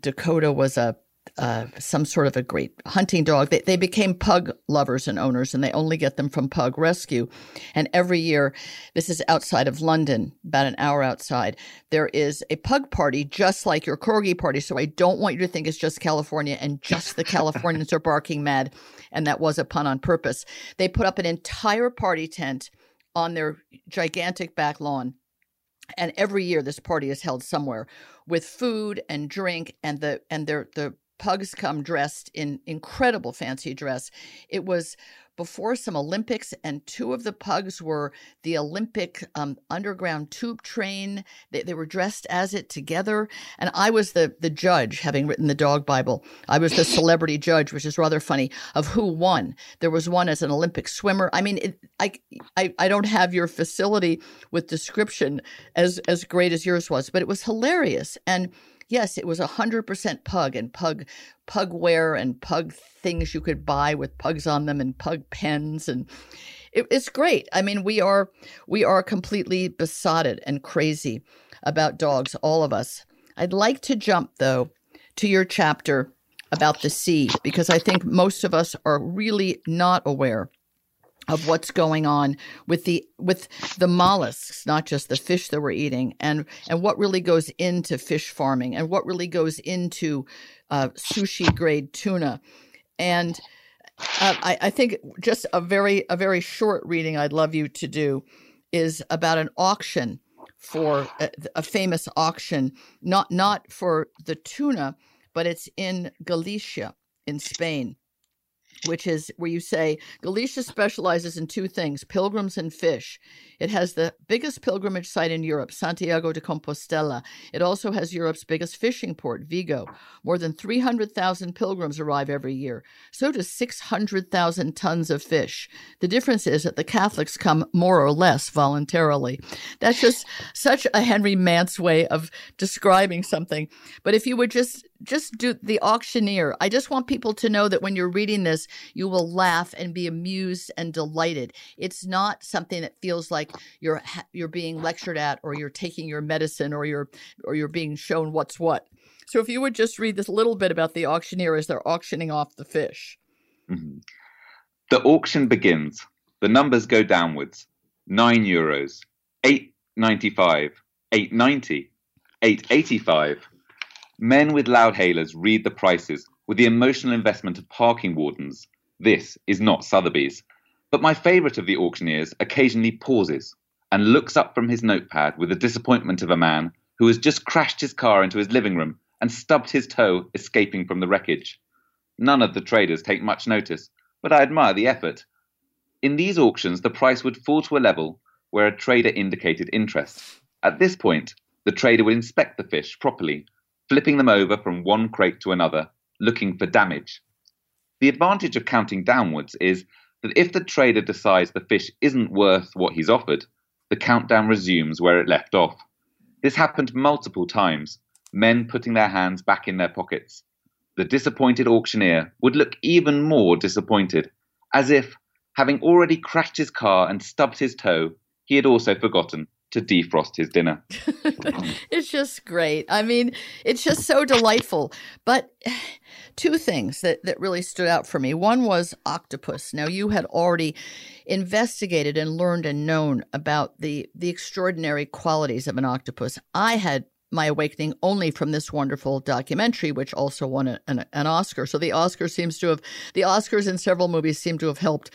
Dakota was a uh, some sort of a great hunting dog. They, they became pug lovers and owners, and they only get them from Pug Rescue. And every year, this is outside of London, about an hour outside, there is a pug party just like your corgi party. So I don't want you to think it's just California and just the Californians are barking mad. And that was a pun on purpose. They put up an entire party tent on their gigantic back lawn and every year this party is held somewhere with food and drink and the and their the pugs come dressed in incredible fancy dress. It was before some Olympics, and two of the pugs were the Olympic um, underground tube train. They, they, were dressed as it together, and I was the the judge, having written the dog Bible. I was the [laughs] celebrity judge, which is rather funny, of who won. There was one as an Olympic swimmer. I mean, it, I, I I don't have your facility with description as as great as yours was, but it was hilarious and Yes, it was a hundred percent pug and pug pug wear and pug things you could buy with pugs on them and pug pens and it, it's great. I mean, we are we are completely besotted and crazy about dogs, all of us. I'd like to jump though to your chapter about the sea because I think most of us are really not aware of what's going on with the with the mollusks, not just the fish that we're eating, and and what really goes into fish farming, and what really goes into uh, sushi grade tuna, and uh, I, I think just a very a very short reading I'd love you to do is about an auction for a, a famous auction, not not for the tuna, but it's in Galicia in Spain which is where you say Galicia specializes in two things pilgrims and fish. It has the biggest pilgrimage site in Europe, Santiago de Compostela. It also has Europe's biggest fishing port, Vigo. More than 300,000 pilgrims arrive every year. So does 600,000 tons of fish. The difference is that the Catholics come more or less voluntarily. That's just such a Henry Mance way of describing something. But if you would just just do the auctioneer. I just want people to know that when you're reading this, you will laugh and be amused and delighted. It's not something that feels like you're you're being lectured at or you're taking your medicine or you're or you're being shown what's what. So if you would just read this little bit about the auctioneer as they're auctioning off the fish. Mm-hmm. The auction begins. The numbers go downwards. 9 euros, 8.95, 8.90, 8.85 Men with loudhailers read the prices with the emotional investment of parking wardens. This is not Sotheby's. But my favourite of the auctioneers occasionally pauses and looks up from his notepad with the disappointment of a man who has just crashed his car into his living room and stubbed his toe escaping from the wreckage. None of the traders take much notice, but I admire the effort. In these auctions, the price would fall to a level where a trader indicated interest. At this point, the trader would inspect the fish properly flipping them over from one crate to another, looking for damage. The advantage of counting downwards is that if the trader decides the fish isn't worth what he's offered, the countdown resumes where it left off. This happened multiple times, men putting their hands back in their pockets. The disappointed auctioneer would look even more disappointed, as if, having already crashed his car and stubbed his toe, he had also forgotten to defrost his dinner. [laughs] it's just great. I mean, it's just so delightful. But two things that, that really stood out for me. One was octopus. Now, you had already investigated and learned and known about the, the extraordinary qualities of an octopus. I had my awakening only from this wonderful documentary, which also won a, an, an Oscar. So the Oscar seems to have, the Oscars in several movies seem to have helped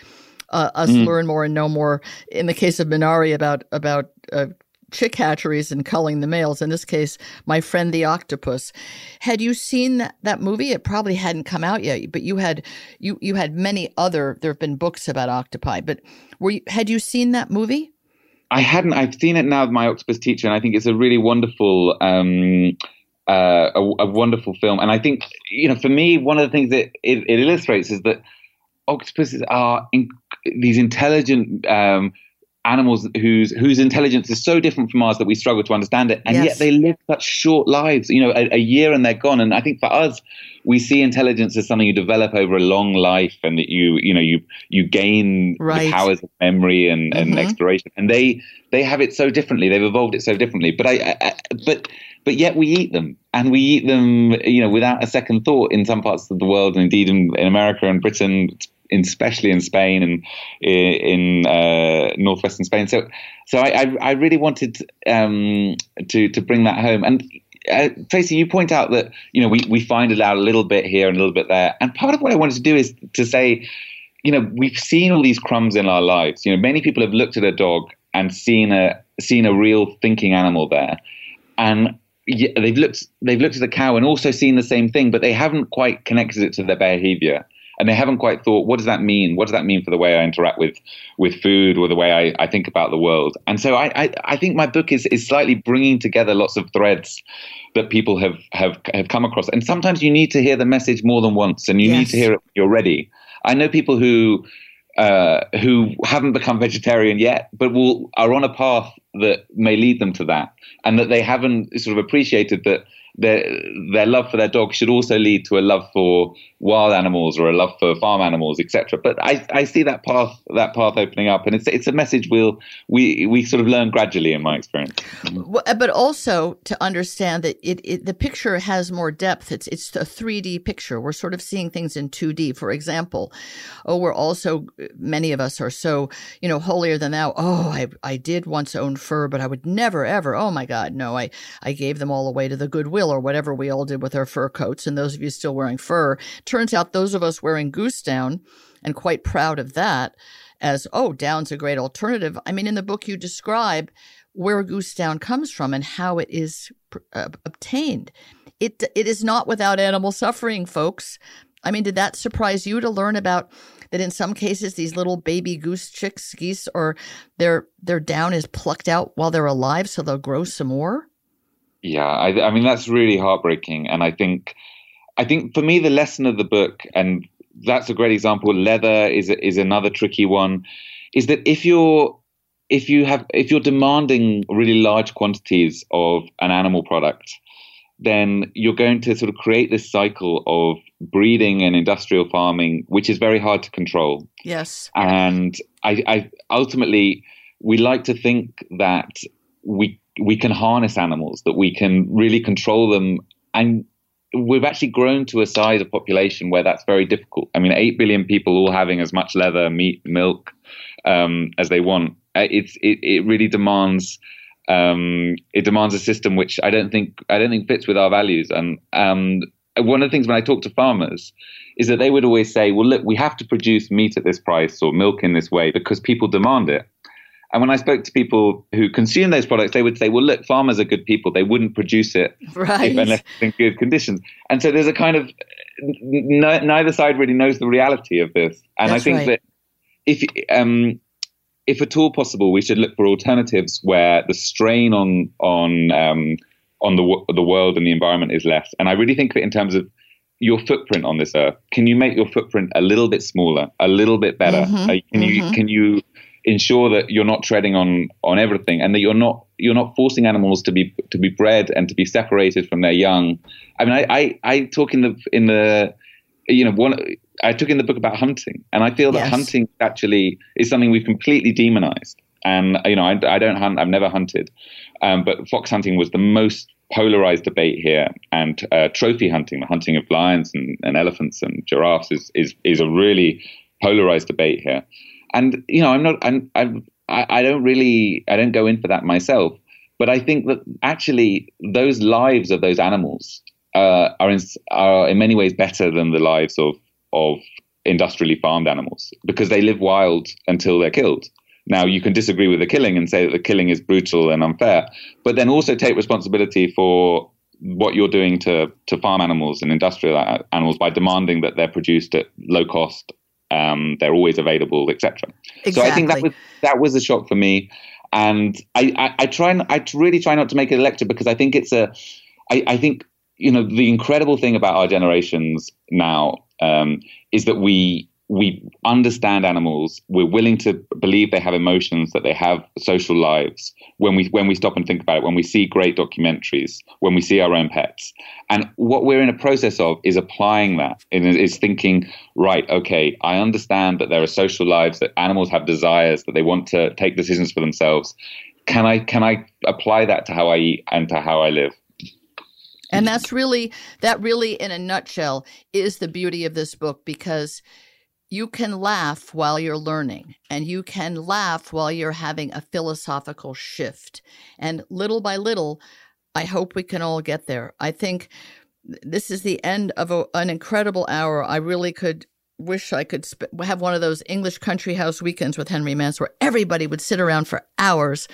uh, us mm. learn more and know more. In the case of Minari, about about uh, chick hatcheries and culling the males. In this case, my friend the octopus. Had you seen that, that movie? It probably hadn't come out yet, but you had you you had many other. There have been books about octopi, but were you, had you seen that movie? I hadn't. I've seen it now with my octopus teacher, and I think it's a really wonderful. Um, uh, a, a, wonderful film, and I think you know, for me, one of the things that it, it illustrates is that octopuses are in, these intelligent um, animals whose whose intelligence is so different from ours that we struggle to understand it, and yes. yet they live such short lives. You know, a, a, year and they're gone. And I think for us, we see intelligence as something you develop over a long life, and that you you know you you gain right. the powers of memory and, and mm-hmm. exploration. And they they have it so differently. They've evolved it so differently. But I, I but but yet we eat them and we eat them you know without a second thought in some parts of the world and indeed in, in america and britain especially in Spain and in uh, northwestern Spain. So, so I, I really wanted um, to to bring that home. And uh, Tracie, you point out that you know we we find it out a little bit here and a little bit there. And part of what I wanted to do is to say, you know, we've seen all these crumbs in our lives. You know, many people have looked at a dog and seen a seen a real thinking animal there, and they've looked they've looked at a cow and also seen the same thing, but they haven't quite connected it to their behavior and they haven't quite thought, what does that mean? What does that mean for the way I interact with with food or the way I, I think about the world? And so I, I, I think my book is is slightly bringing together lots of threads that people have have have come across. And sometimes you need to hear the message more than once, and you yes. need to hear it when you're ready. I know people who uh, who haven't become vegetarian yet, but will are on a path that may lead them to that, and that they haven't sort of appreciated that their their love for their dog should also lead to a love for wild animals or a love for farm animals, etc. But I, I see that path that path opening up, and it's it's a message we'll we we sort of learn gradually in my experience. Uh, but also to understand that it, it the picture has more depth. It's it's a three D picture. We're sort of seeing things in two D. For example, oh, we're also many of us are so you know holier than thou. Oh, I I did once own fur, but I would never ever. Oh my God, no! I I gave them all away to the Goodwill or whatever we all did with our fur coats. And those of you still wearing fur, turns out those of us wearing goose down and quite proud of that as, oh, down's a great alternative. I mean, in the book, you describe where goose down comes from and how it is uh, obtained. It, it is not without animal suffering, folks. I mean, did that surprise you to learn about that in some cases these little baby goose chicks, geese, or their their down is plucked out while they're alive so they'll grow some more? Yeah, I, I mean that's really heartbreaking, and I think, I think for me the lesson of the book, and that's a great example. Leather is is another tricky one, is that if you're if you have if you're demanding really large quantities of an animal product, then you're going to sort of create this cycle of breeding and industrial farming, which is very hard to control. Yes. And I, I ultimately we like to think that we we can harness animals, that we can really control them. And we've actually grown to a size of population where that's very difficult. I mean, 8 billion people all having as much leather, meat, milk um, as they want. Uh, it's, it, it really demands. Um, it demands a system which I don't think I don't think fits with our values. And um, one of the things when I talk to farmers is that they would always say, "Well, look, we have to produce meat at this price or milk in this way because people demand it." And when I spoke to people who consume those products, they would say, well, look, farmers are good people. They wouldn't produce it right. if, unless in good conditions. And so there's a kind of n- neither side really knows the reality of this. And That's I think right. that if um, if at all possible, we should look for alternatives where the strain on on um, on the the world and the environment is less. And I really think of it in terms of your footprint on this earth. Can you make your footprint a little bit smaller, a little bit better? Mhm, Uh, can you mhm. can you ensure that you're not treading on on everything and that you're not you're not forcing animals to be to be bred and to be separated from their young. I mean, I I, I talk in the in the you know one I took in the book about hunting, and I feel that Yes. hunting actually is something we've completely demonized. And you know, I, I don't hunt. I've never hunted, um, but fox hunting was the most polarized debate here. And uh, trophy hunting, the hunting of lions and, and elephants and giraffes, is is is a really polarized debate here. And you know, I'm not. I'm. I'm I, don't really. I don't go in for that myself. But I think that actually those lives of those animals uh, are in, are in many ways better than the lives of of industrially farmed animals because they live wild until they're killed. Now you can disagree with the killing and say that the killing is brutal and unfair, but then also take responsibility for what you're doing to to farm animals and industrial animals by demanding that they're produced at low cost, um, they're always available, etc. So I think that was that was a shock for me, and I, I, I try and I really try not to make it a lecture because I think it's a I, I think you know the incredible thing about our generations now um, is that we we understand animals. We're willing to believe they have emotions, that they have social lives. When we when we stop and think about it, when we see great documentaries, when we see our own pets, and what we're in a process of is applying that. and Is thinking, right? Okay, I understand that there are social lives, that animals have desires, that they want to take decisions for themselves. Can I can I apply that to how I eat and to how I live? And that's really, that really, in a nutshell, is the beauty of this book because you can laugh while you're learning and you can laugh while you're having a philosophical shift. And little by little, I hope we can all get there. I think this is the end of a, an incredible hour. I really could wish I could sp- have one of those English country house weekends with Henry Mance where everybody would sit around for hours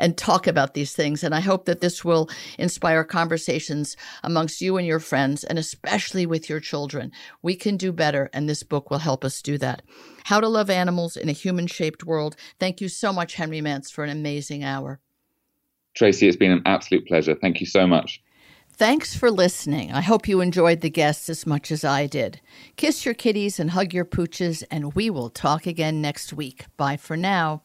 and talk about these things. And I hope that this will inspire conversations amongst you and your friends, and especially with your children. We can do better, and this book will help us do that. How to Love Animals in a Human Shaped World. Thank you so much, Henry Mance, for an amazing hour. Tracie, it's been an absolute pleasure. Thank you so much. Thanks for listening. I hope you enjoyed the guests as much as I did. Kiss your kitties and hug your pooches, and we will talk again next week. Bye for now.